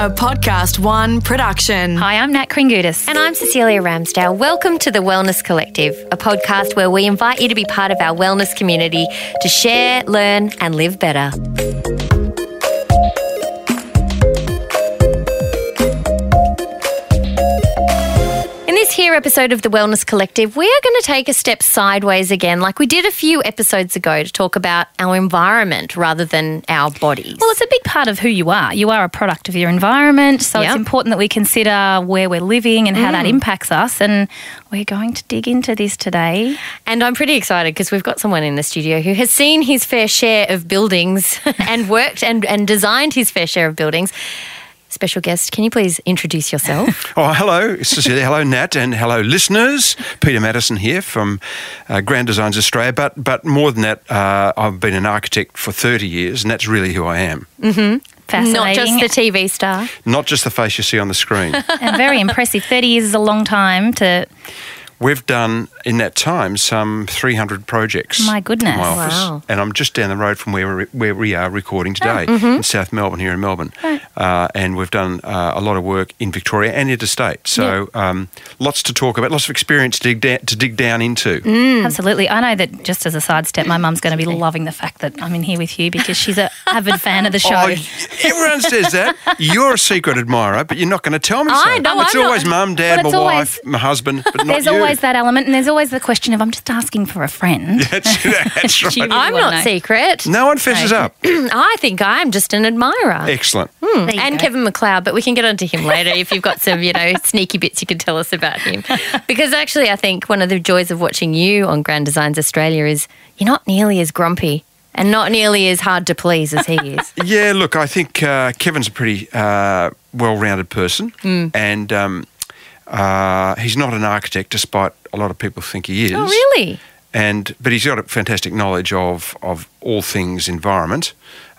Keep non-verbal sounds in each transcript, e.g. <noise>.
A PodcastOne production. Hi, I'm Nat Kringoudis. And I'm Cecelia Ramsdale. Welcome to the Wellness Collective, a podcast where we invite you to be part of our wellness community to share, learn, and live better. Here episode of the Wellness Collective, we are going to take a step sideways again, like we did a few episodes ago, to talk about our environment rather than our bodies. Well, it's a big part of who you are. You are a product of your environment, so Yep. it's important that we consider where we're living and how that mm. impacts us. And we're going to dig into this today. And I'm pretty excited because we've got someone in the studio who has seen his fair share of buildings <laughs> and worked and, and designed his fair share of buildings. Special guest, can you please introduce yourself? <laughs> Oh, hello, Cecelia. hello, Nat, and hello, listeners. Peter Maddison here from uh, Grand Designs Australia. But but more than that, uh, I've been an architect for 30 years, and that's really who I am. Fascinating. Not just the TV star. Not just the face you see on the screen. <laughs> and very impressive. 30 years is a long time to. We've done, in that time, some 300 projects. My goodness. in my office. Wow. And I'm just down the road from where, we where we are recording today in South Melbourne, here in Melbourne. Uh, and we've done uh, a lot of work in Victoria and interstate. So um, lots to talk about, lots of experience to dig, da- to dig down into. Absolutely. I know that just as a sidestep, my mum's going to be loving the fact that I'm in here with you because she's an avid fan of the <laughs> show. Oh, everyone says that. You're a secret admirer, but you're not going to tell me so. I know, It's I'm not. always mum, dad, Well, my it's wife, always- my husband, but <laughs> not There's you. Always that element, and there's always the question of I'm just asking for a friend. That's, <laughs> that's right. Really I'm not know. secret. No one fesses Right. up. <clears throat> I think I'm just an admirer. Excellent. Hmm, There you And go. Kevin McCloud, but we can get onto him later if you've got some, you know, <laughs> sneaky bits you can tell us about him. Because actually, I think one of the joys of watching you on Grand Designs Australia is you're not nearly as grumpy and not nearly as hard to please as he <laughs> is. Yeah, look, I think uh, Kevin's a pretty uh, well-rounded person, Hmm. and um, uh, he's not an architect, despite a lot of people think he is. oh, really? and but he's got a fantastic knowledge of of all things environment.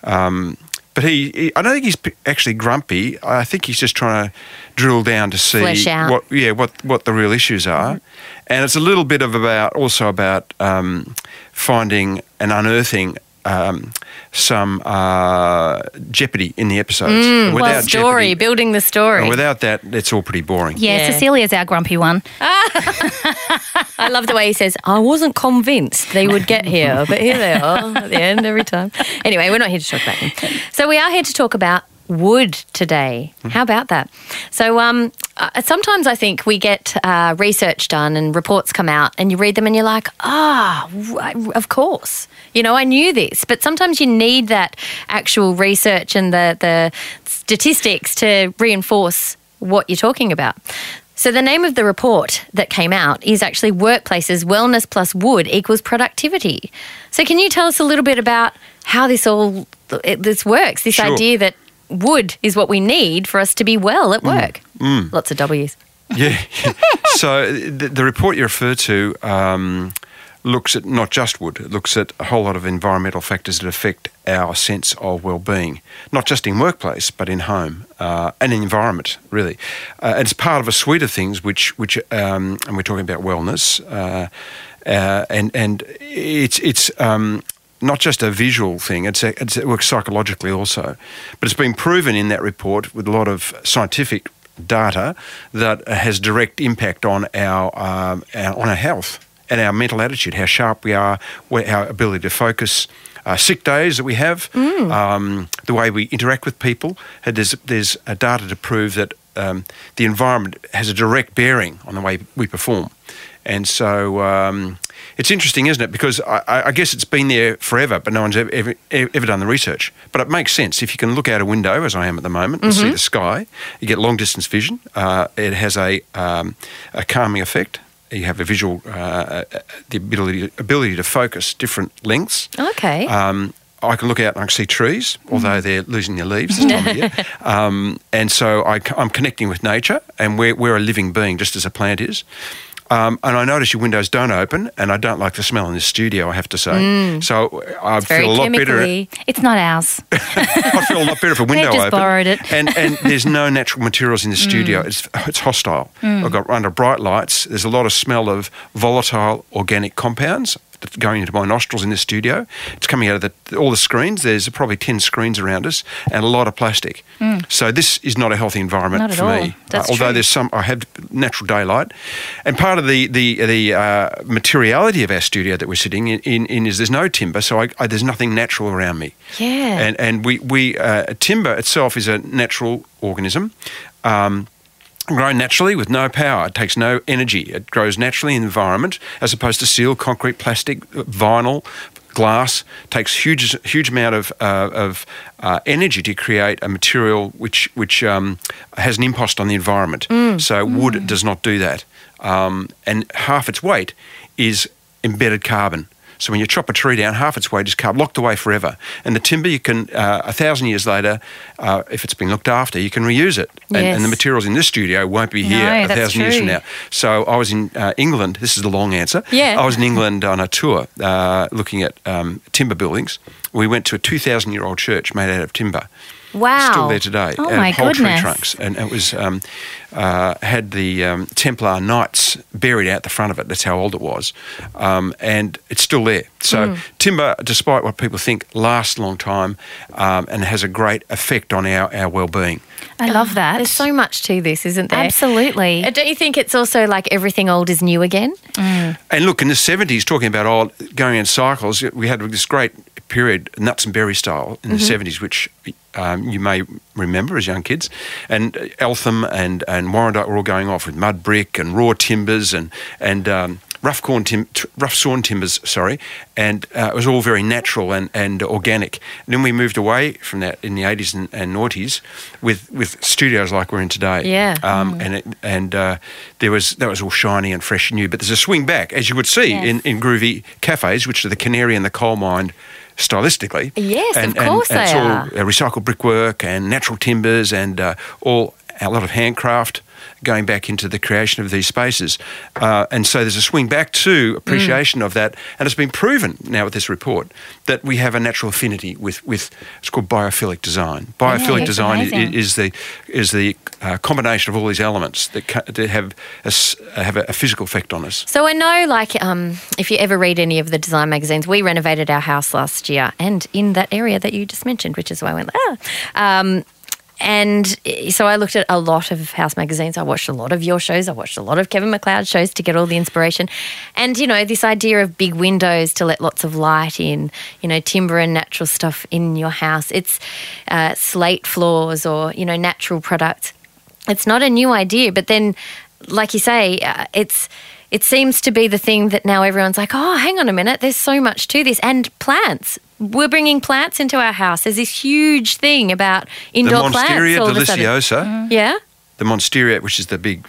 Um, but he, he, I don't think he's actually grumpy. I think he's just trying to drill down to see what, yeah, what what the real issues are, and it's a little bit of about also about um, finding and unearthing. Um, some uh, jeopardy in the episodes. Mm, Well, Without story, jeopardy, building the story. and without that, it's all pretty boring. Yeah, Yeah. Cecelia's our grumpy one. <laughs> I love the way he says, I wasn't convinced they would get here, but here they are at the end every time. Anyway, we're not here to talk about him. So we are here to talk about wood today. How about that? So um, uh, sometimes I think we get uh, research done and reports come out and you read them and you're like, ah, w- of course. You know, I knew this, but sometimes you need that actual research and the, the statistics to reinforce what you're talking about. So, the name of the report that came out is actually Workplaces Wellness Plus Wood equals Productivity. So, can you tell us a little bit about how this all it, this works? This Sure. idea that wood is what we need for us to be well at work. Lots of W's. Yeah. <laughs> <laughs> so the, the report you refer to um, looks at not just wood, it looks at a whole lot of environmental factors that affect our sense of well-being, not just in workplace but in home uh, and in environment, really. Uh, and it's part of a suite of things which, which um, and we're talking about wellness, uh, uh, and and it's it's. Um, not just a visual thing, it's a, it's, it works psychologically also. But it's been proven in that report with a lot of scientific data that has direct impact on our, um, our on our health and our mental attitude, how sharp we are, our ability to focus. Uh, sick days that we have, um, the way we interact with people. Uh, There's there's uh, data to prove that um, the environment has a direct bearing on the way we perform, and so um, it's interesting, isn't it? Because I, I- guess it's been there forever, but no one's ever, ever, ever done the research. But it makes sense if you can look out a window, as I am at the moment, and see the sky. You get long distance vision. Uh, it has a um, a calming effect. You have a visual, uh, uh, the ability ability to focus different lengths. Okay. Um, I can look out and I can see trees, although they're losing their leaves this time of year. <laughs> Um, and so I, am connecting with nature, and we're, we're a living being just as a plant is. Um, and I notice your windows don't open, and I don't like the smell in this studio. I have to say, mm. so uh, I Very feel a lot better. It's not ours. <laughs> I feel a lot better if a window just open. borrowed it. And and <laughs> there's no natural materials in the studio. Mm. It's it's hostile. Mm. I've got under bright lights. There's a lot of smell of volatile organic compounds. That's going into my nostrils in this studio. It's coming out of the, all the screens. There's probably 10 screens around us and a lot of plastic. So this is not a healthy environment for all. me. That's although true. there's some, I have natural daylight. And part of the, the, the uh, materiality of our studio that we're sitting in, in, in is there's no timber, so I, I, there's nothing natural around me. Yeah. And, and we, we uh, timber itself is a natural organism. Um, Grown naturally with no power. It takes no energy. It grows naturally in the environment as opposed to steel, concrete, plastic, vinyl, glass. It Takes huge, huge amount of, uh, of uh, energy to create a material which, which um, has an impost on the environment. So wood does not do that. Um, and half its weight is embedded carbon. So when you chop a tree down, half its weight is carbon, locked away forever. And the timber, you can uh, a thousand years later, uh, if it's been looked after, you can reuse it. And, and the materials in this studio won't be here No, a thousand years from true. now. So I was in uh, England. This is the long answer. Yeah. I was in England on a tour, uh, looking at um, timber buildings. We went to a two thousand year old church made out of timber. Wow. Still there today. Oh out my whole tree goodness. trunks, and it was um, uh, had the um, Templar knights buried out the front of it. That's how old it was, um, and it's still there. So Hmm. timber, despite what people think, lasts a long time um, and has a great effect on our, our well being. I love that. There's so much to this, isn't there? Absolutely. Uh, Don't you think it's also like everything old is new again? And look, in the 70s, talking about old, going in cycles, we had this great period, nuts and berry style, in the 70s, which um, you may remember as young kids. And Eltham and, and Warrandyte were all going off with mud brick and raw timbers and, and um, rough corn tim- rough sawn timbers, sorry. And uh, it was all very natural and, and organic. And then we moved away from that in the 80s and, and 90s with, with studios like we're in today. Yeah. Um, And it, and uh, there was that was all shiny and fresh and new. But there's a swing back, as you would see Yes. in, in groovy cafes, which are the canary and the coal mine stylistically. Yes, of and, course and, and it's they all are. uh, recycled brickwork and natural timbers and uh, all a lot of handcraft going back into the creation of these spaces. Uh, and so there's a swing back to appreciation Mm. of that. And it's been proven now with this report that we have a natural affinity with, with it's called biophilic design. Biophilic it's design amazing. is the, is the uh, combination of all these elements that, ca- that have, a, have a, a physical effect on us. So I know, like, um, if you ever read any of the design magazines, we renovated our house last year, and in that area that you just mentioned, which is why I went ah. Um, and eh, so I looked at a lot of house magazines. I watched a lot of your shows. I watched a lot of Kevin McCloud shows to get all the inspiration. And, you know, this idea of big windows to let lots of light in, you know, timber and natural stuff in your house. It's uh, slate floors or, you know, natural products it's not a new idea but then like you say uh, it's it seems to be the thing that now everyone's like oh hang on a minute there's so much to this and plants we're bringing plants into our house there's this huge thing about indoor plants Monstera all of a sudden. deliciosa, mm-hmm. yeah the Monstera, which is the big,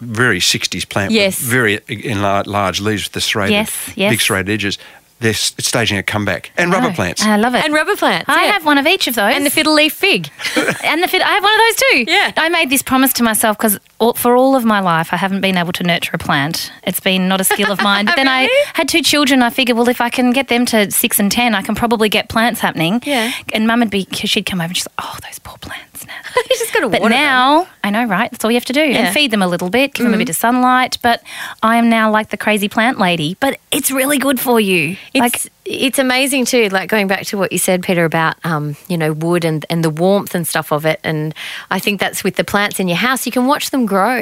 very 60s plant Yes. with very in large, large leaves with the serrated, Yes, yes. big serrated edges. They're staging a comeback. And rubber Oh, plants. I love it. and rubber plants I yeah. have one of each of those. and the fiddle leaf fig <laughs> and the fit. I have one of those too. Yeah. I made this promise to myself because for all of my life, I haven't been able to nurture a plant. It's been not a skill of <laughs> mine. But then I had two children. I figured, well, if I can get them to six and ten, I can probably get plants happening. Yeah. And Mum would be, she'd come over and she's like, oh, those poor plants now. <laughs> you just got to But water them. now, I know, right? That's all you have to do. Yeah. Mm-hmm. And feed them a little bit, give them a bit of sunlight. But I am now like the crazy plant lady. But it's really good for you. It's like, it's amazing too. Like going back to what you said, Peter, about um, you know wood and and the warmth and stuff of it. And I think that's with the plants in your house. You can watch them grow.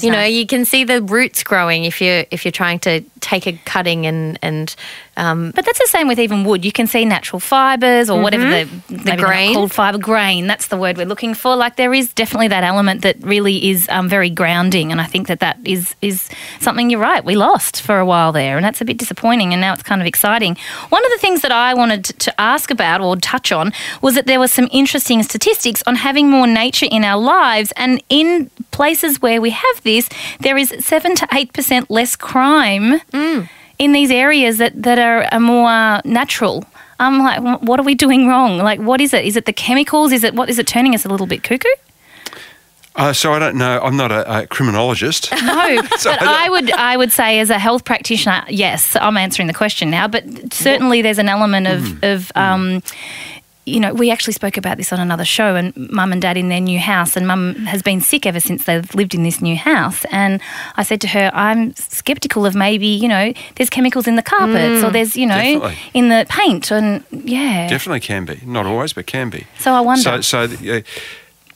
you know, nice. you can see the roots growing if you're if you're trying to take a cutting and and um, But that's the same with even wood. You can see natural fibers or whatever the, not grain. called fiber grain. That's the word we're looking for. Like there is definitely that element that really is um, very grounding, and I think that that is is something you're right. We lost for a while there, and that's a bit disappointing. And now it's kind of exciting. One of the things that I wanted to ask about or touch on was that there was some interesting statistics on having more nature in our lives, and in places where we have this, there is seven to eight percent less crime in these areas that, that are, are more natural. I'm like, what are we doing wrong? Like, what is it? Is it the chemicals? Is it what is it turning us a little bit cuckoo? Uh, so I don't know. I'm not a, a criminologist. No, <laughs> So but I I would I would say as a health practitioner, yes, I'm answering the question now. But certainly there's an element of Mm-hmm. of um, you know, we actually spoke about this on another show, and mum and dad in their new house, and mum has been sick ever since they've lived in this new house. And I said to her, I'm skeptical of maybe, you know, there's chemicals in the carpets or there's, you know, Definitely. in the paint. And yeah. Definitely can be. Not always, but can be. So I wonder. So, so uh,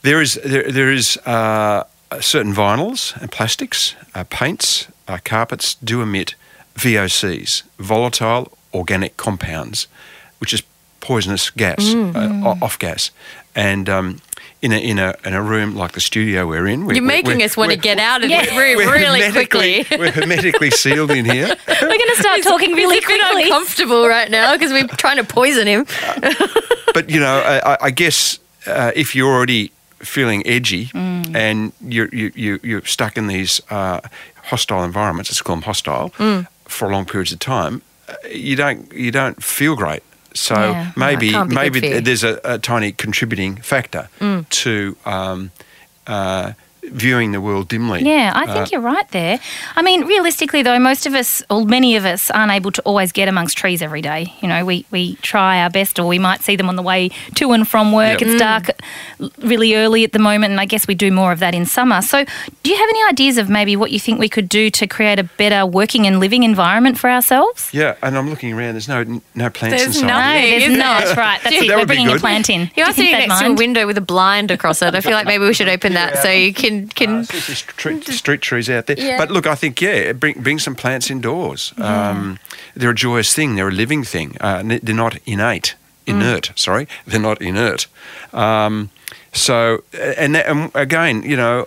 there is there, there is uh, certain vinyls and plastics, uh, paints, uh, carpets do emit VOCs, volatile organic compounds, which is poisonous gas, Mm. uh, off gas, and. Um, in a, in, a, in a room like the studio we're in, we're, You're making us want to get out of this room we're really hermetically- quickly. <laughs> We're hermetically sealed in here. <laughs> We're going to start talking really He's a bit quickly. uncomfortable right now because we're trying to poison him. <laughs> but you know, I, I- I guess uh, if you're already feeling edgy Mm. and you're you, you, you're stuck in these uh, hostile environments, let's call them hostile, Mm. for long periods of time, uh, you don't you don't feel great. So Yeah. Maybe it can't be good maybe there's a, a tiny contributing factor Mm. to um, uh, viewing the world dimly. Yeah, I think Uh, you're right there. I mean, realistically, though, most of us, or many of us, aren't able to always get amongst trees every day. You know, we, we try our best, or we might see them on the way to and from work. Yep. It's dark really early at the moment, and I guess we do more of that in summer. So, do you have any ideas of maybe what you think we could do to create a better working and living environment for ourselves? Yeah, and I'm looking around. There's no no plants There's inside. nothing. No, Hey, there's isn't not. Right, that's <laughs> That it. We're would bringing a plant in. You Do are think sitting they'd next to a window with a blind across it. I feel like maybe we should open that so <laughs> you can can. Uh, street, street trees out there. Yeah. But look, I think yeah, bring bring some plants indoors. Um, they're a joyous thing. They're a living thing. Uh, they're not innate, inert. Sorry, they're not inert. Um, so and, that, and again, you know,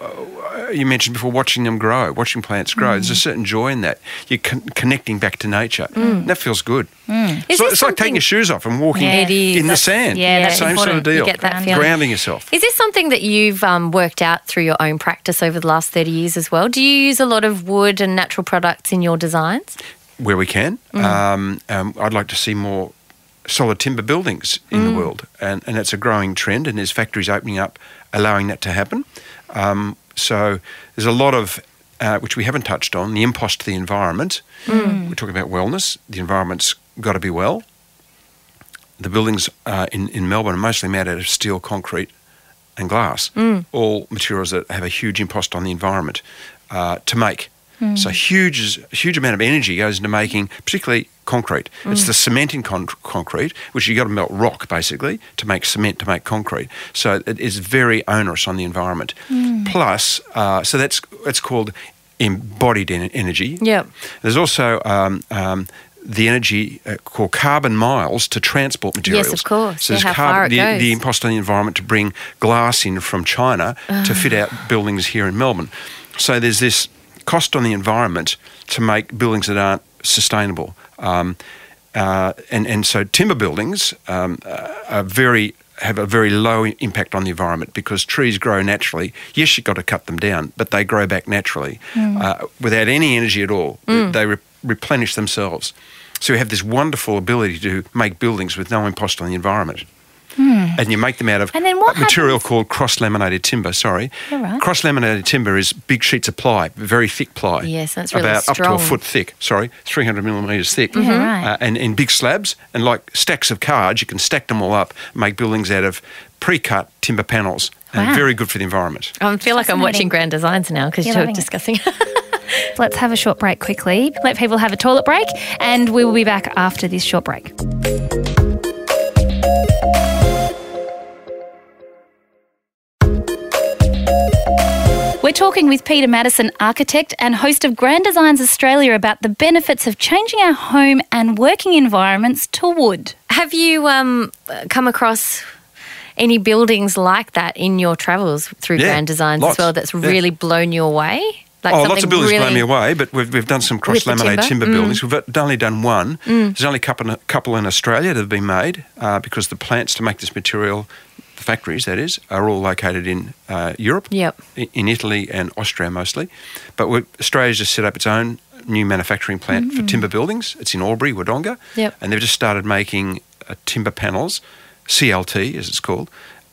you mentioned before watching them grow, watching plants grow. There's a certain joy in that. You're con- connecting back to nature. That feels good. Is It's, like, it's like taking your shoes off and walking Yeah. In the sand. yeah, that's same sort of deal. You get that feeling. Grounding yourself. Is this something that you've um, worked out through your own practice over the last 30 years as well? Do you use a lot of wood and natural products in your designs? where we can. Mm. Um, um, I'd like to see more solid timber buildings in Mm. the world, and, and that's a growing trend. And there's factories opening up, allowing that to happen. Um, so there's a lot of uh, which we haven't touched on the impost to the environment. Mm. We're talking about wellness. The environment's got to be well. The buildings uh, in in Melbourne are mostly made out of steel, concrete, and glass. Mm. All materials that have a huge impost on the environment uh, to make. Mm. So huge, huge amount of energy goes into making, particularly concrete. Mm. It's the cement in con- concrete, which you got to melt rock basically to make cement to make concrete. So it is very onerous on the environment. Mm. Plus, uh, so that's it's called embodied en- energy. Yep. There's also um, um, the energy uh, called carbon miles to transport materials. Yes, of course. So Yeah, there's how far it the, the impost on the environment to bring glass in from China to fit out buildings here in Melbourne. So there's this cost on the environment to make buildings that aren't sustainable. Um, uh, and, and so timber buildings um, uh, are very have a very low impact on the environment because trees grow naturally. Yes, you've got to cut them down, but they grow back naturally uh, without any energy at all. They re- replenish themselves. So we have this wonderful ability to make buildings with no impost on the environment. And you make them out of And then what material happens- called cross laminated timber. Sorry, All right. cross laminated timber is big sheets of ply, very thick ply. Yes, that's really about up to a foot thick. Sorry, three hundred millimeters thick. Yeah, right. Uh, and in big slabs and like stacks of cards, you can stack them all up, make buildings out of pre-cut timber panels, Wow. and very good for the environment. I feel like I'm watching Grand Designs now because You're you're loving it. discussing. <laughs> Let's have a short break quickly. Let people have a toilet break, and we will be back after this short break. We're talking with Peter Maddison, architect and host of Grand Designs Australia, about the benefits of changing our home and working environments to wood. Have you um, come across any buildings like that in your travels through Yeah, Grand Designs lots. as well that's Yeah. really blown you away? Like oh, lots of buildings blow me away, but we've, we've done some cross the laminated timber? timber, Mm. buildings. We've only done one. There's only a couple, couple in Australia that have been made uh, because the plants to make this material, the factories that is, are all located in uh, Europe, Yep. in Italy and Austria mostly. But Australia's just set up its own new manufacturing plant for timber buildings. It's in Albury, Wodonga, Yep. and they've just started making uh, timber panels, CLT as it's called,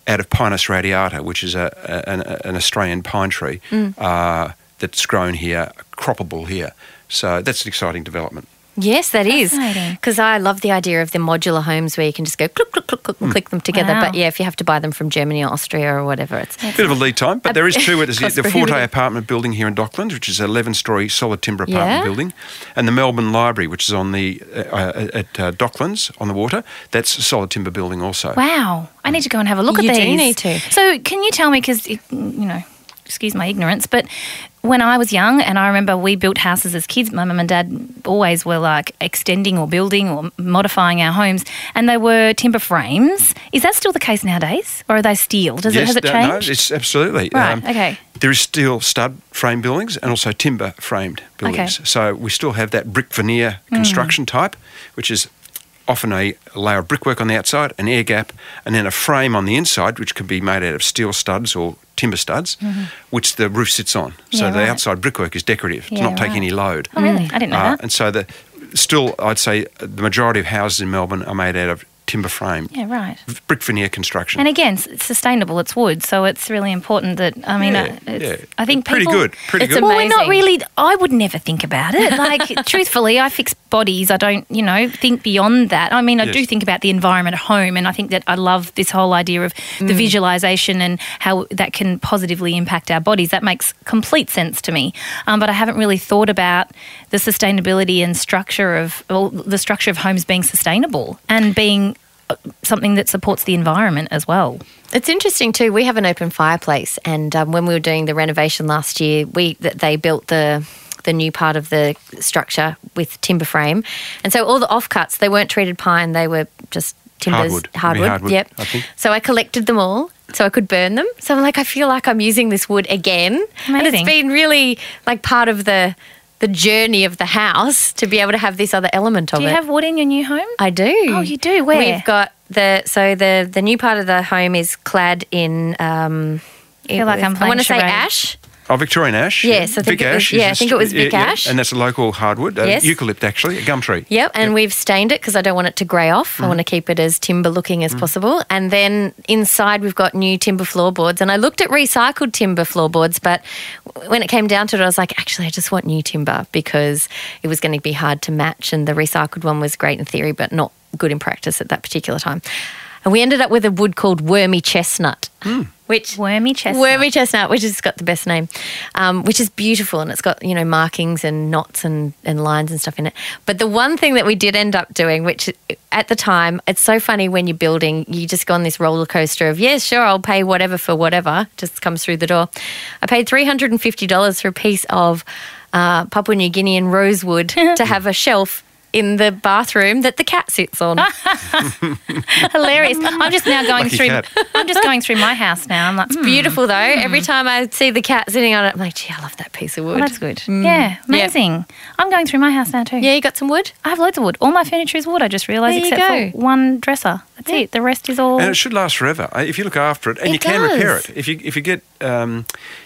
out of Pinus radiata, which is a, a- an, an Australian pine tree uh, that's grown here, croppable here. So that's an exciting development. Yes, that is. Because I love the idea of the modular homes where you can just go click, click, click, click, and click them together. Wow. But yeah, if you have to buy them from Germany or Austria or whatever, it's a Bit of a lead time, but there is two. There's <laughs> the, Forte apartment building here in Docklands, which is an 11 story solid timber apartment Yeah. building, and the Melbourne Library, which is on the uh, uh, at uh, Docklands on the water. That's a solid timber building also. Wow. I need to go and have a look You at do these. need to. So, can you tell me, because, you know, excuse my ignorance, but when I was young and I remember we built houses as kids, my mum and dad always were like extending or building or modifying our homes, and they were timber frames. Is that still the case nowadays? Or are they steel? Does it, yes, has it changed? no, it's absolutely. Right, um, okay. There is still stud frame buildings and also timber framed buildings. Okay. So we still have that brick veneer construction mm. type, which is often a layer of brickwork on the outside, an air gap, and then a frame on the inside, which can be made out of steel studs or timber studs, which the roof sits on. So Yeah, the right. outside brickwork is decorative. Yeah, not taking right. any load. oh, really? I didn't know Uh, that. and so the still, I'd say the majority of houses in Melbourne are made out of timber frame. Yeah, right. brick veneer construction. And again, it's sustainable. It's wood, so it's really important that I mean, Yeah, uh, it's, yeah. I think Pretty people, good, pretty It's good. Well, we're not really. I would never think about it. <laughs> Like, truthfully, I fix bodies. I don't, you know, think beyond that. I mean, I do think about the environment at home, and I think that I love this whole idea of the visualization and how that can positively impact our bodies. That makes complete sense to me. Um, but I haven't really thought about the sustainability and structure of well, the structure of homes being sustainable and being something that supports the environment as well. It's interesting too. We have an open fireplace, and um, when we were doing the renovation last year, we th- they built the the new part of the structure with timber frame, and so all the offcuts they weren't treated pine; they were just timbers, Hardwood. Hardwood. hardwood, yep. I think. So I collected them all so I could burn them. So I'm like, I feel like I'm using this wood again, and Amazing. it's been really like part of the the journey of the house to be able to have this other element of it. Do you it. have wood in your new home? I do. Oh, you do? Where? We've got the so the the new part of the home is clad in. Um, feel like I'm I playing want to say ash. Oh, Victorian ash. Yes, I think Vic it was- ash. yeah, I a think it was Vic yeah, yeah, ash. and that's a local hardwood, uh, Yes. eucalypt actually, a gum tree. Yep, and we've stained it because I don't want it to grey off. I want to keep it as timber looking as possible. And then inside we've got new timber floorboards. And I looked at recycled timber floorboards, but when it came down to it, I was like, actually, I just want new timber because it was going to be hard to match. And the recycled one was great in theory, but not good in practice at that particular time. And we ended up with a wood called wormy chestnut, which Wormy chestnut. Wormy chestnut, which has got the best name, um, which is beautiful and it's got, you know, markings and knots and, and lines and stuff in it. But the one thing that we did end up doing, which at the time, it's so funny when you're building, you just go on this roller coaster of, yes, sure, I'll pay whatever for whatever, just comes through the door. I paid $350 for a piece of uh, Papua New Guinean rosewood <laughs> to have a shelf in the bathroom that the cat sits on. <laughs> Hilarious. I'm just now going Lucky through. cat. I'm just going through my house now. I'm like, hmm, Beautiful though. Every time I see the cat sitting on it, I'm like, gee, I love that piece of wood. well, that's good. Yeah, amazing. I'm going through my house now too. Yeah, you got some wood? I have loads of wood. All my furniture is wood. I just realised, There you except go. for one dresser. That's it. The rest is all. And it should last forever uh, if you look after it, and It you can repair does. it. If you if you get, um,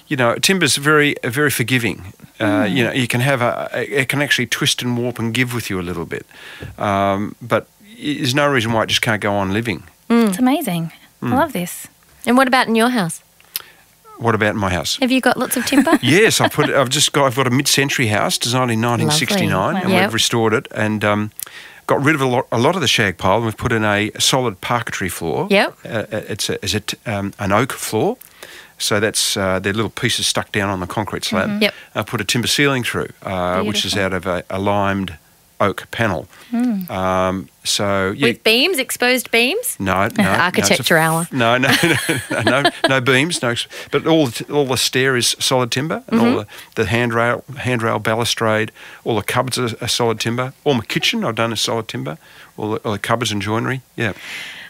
you know, timber's very uh, very forgiving. Uh, Hmm. You know, you can have a, a- it can actually twist and warp and give with you a little bit, um, but there's no reason why it just can't go on living. It's amazing. Hmm. I love this. And what about in your house? What about in my house? Have you got lots of timber? <laughs> Yes, I put. I've just got. I've got a mid-century house designed in 1969, Lovely. and Yep. we've restored it and um, got rid of a lot, a lot of the shag pile. And we've put in a solid parquetry floor. Yep. Uh, it's a, is it um, an oak floor? So that's uh, they're little pieces stuck down on the concrete slab. Yep. I put a timber ceiling through, uh, which is out of a, a limed oak panel. Um, so yeah, With beams, exposed beams? no, no, <laughs> no, it's a- Architecture hour. No, no, <laughs> no, no, no beams, no. But all the, all the stair is solid timber, and Mm-hmm. all the, the handrail, handrail balustrade, all the cupboards are, are solid timber. All my kitchen I've done is solid timber. All the, all the cupboards and joinery, yeah.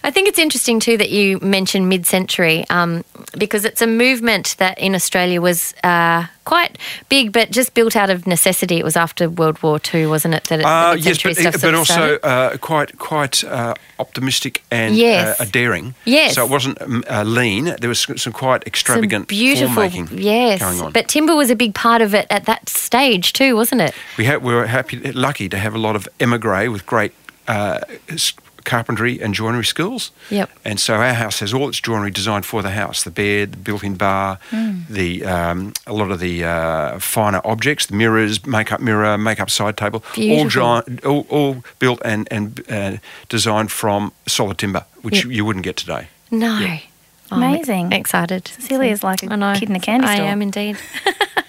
I think it's interesting too that you mentioned mid century um, because it's a movement that in Australia was uh, quite big, but just built out of necessity. It was after World War II, wasn't it? That it, Uh, yes, but, stuff but also uh, quite quite uh, optimistic and Yes. uh, daring. Yes. So it wasn't um, uh, lean. There was some quite Some extravagant beautiful, form-making yes. going on. But timber was a big part of it at that stage too, wasn't it? We, ha- we were happy, lucky to have a lot of emigre with great uh, carpentry and joinery schools. Yep. And so our house has all its joinery designed for the house: the bed, the built-in bar, the um, a lot of the uh, finer objects, the mirrors, makeup mirror, makeup side table, all, Beautiful. gi- all, all built and and uh, designed from solid timber, which Yep. you wouldn't get today. No. Yeah. Oh, I'm Amazing. excited. Cecelia's like a I know. kid in a candy store. I am indeed. <laughs>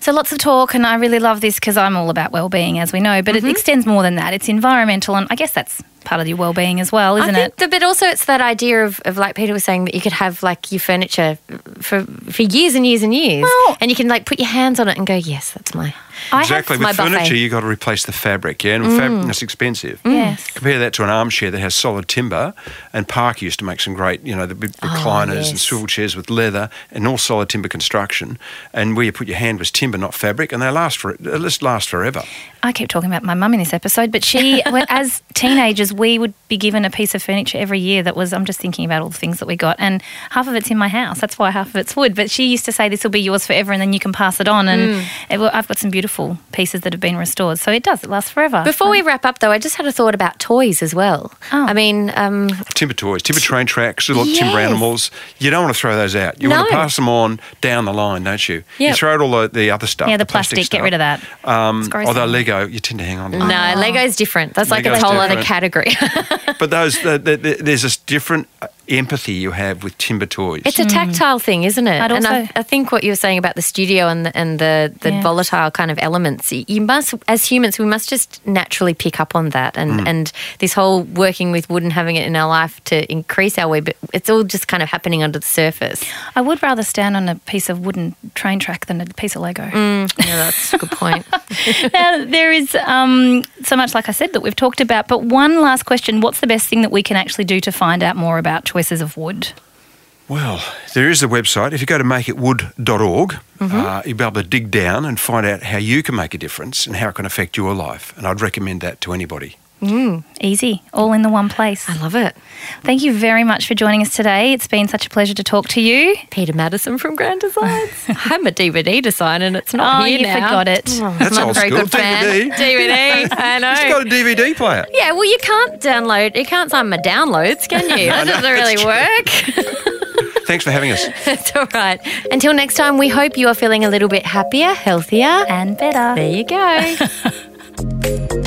So lots of talk, and I really love this because I'm all about well-being, as we know. But Mm-hmm. it extends more than that. It's environmental, and I guess that's part of your well-being as well, isn't I think it? that- but also it's that idea of, of like Peter was saying that you could have like your furniture for for years and years and years, Well- and you can like put your hands on it and go, yes, that's my. Exactly. Have, my With buffet. furniture, you got to replace the fabric, yeah, and fab- mm. that's expensive. Mm. Yes. Compare that to an armchair that has solid timber, and Park used to make some great, you know, the big oh, recliners and yes. swivel chairs with leather and all solid timber construction. And where you put your hand was timber, not fabric, and they last for at least last forever. I keep talking about my mum in this episode, but she, <laughs> when- as teenagers, we would be given a piece of furniture every year that was, I'm just thinking about all the things that we got, and half of it's in my house. That's why half of it's wood. But she used to say, This will be yours forever, and then you can pass it on. And it, will- I've got some beautiful pieces that have been restored. So it does, it lasts forever. Before we wrap up, though, I just had a thought about toys as well. Oh. I mean, um, Timber toys, timber train tracks, little timber animals. You don't want to throw those out. You want to pass them on down the line, don't you? You throw out all the, the other stuff. Yeah, the plastic, get stuff. rid of that. Um, It's gross, although? Lego, you tend to hang on to no, them. Lego's different. That's like a whole other different. Category. <laughs> But those, the, the, the, there's this different empathy you have with timber toys. It's a hmm. tactile thing, isn't it? I'd and I, also- I think what you were saying about the studio and the, and the, the Yeah. volatile kind of elements, you must, as humans, we must just naturally pick up on that. And, hmm. and this whole working with wood and having it in our life to increase our way, but it's all just kind of happening under the surface. I would rather stand on a piece of wooden train track than a piece of Lego. Mm. Yeah, that's a good point. <laughs> now, there is um, so much, like I said, that we've talked about. But one last question What's the best thing that we can actually do to find out more about choices of wood? Well, there is a website. If you go to makeitwood.org, uh, you'll be able to dig down and find out how you can make a difference and how it can affect your life. And I'd recommend that to anybody. Mm. Easy, all in the one place. I love it. Thank you very much for joining us today. It's been such a pleasure to talk to you. Peter Maddison from Grand Designs. <laughs> I'm a DVD designer and it's not Oh, here you now. forgot it. Oh, That's I'm old a very school. good fan. DVD. DVD. <laughs> I know. It's got a DVD player. Yeah, well, you can't download. You can't sign my downloads, can <laughs> you? That know, doesn't really work. Thanks for having us. It's all right. Until next time, we hope you are feeling a little bit happier, healthier. And better. There you go.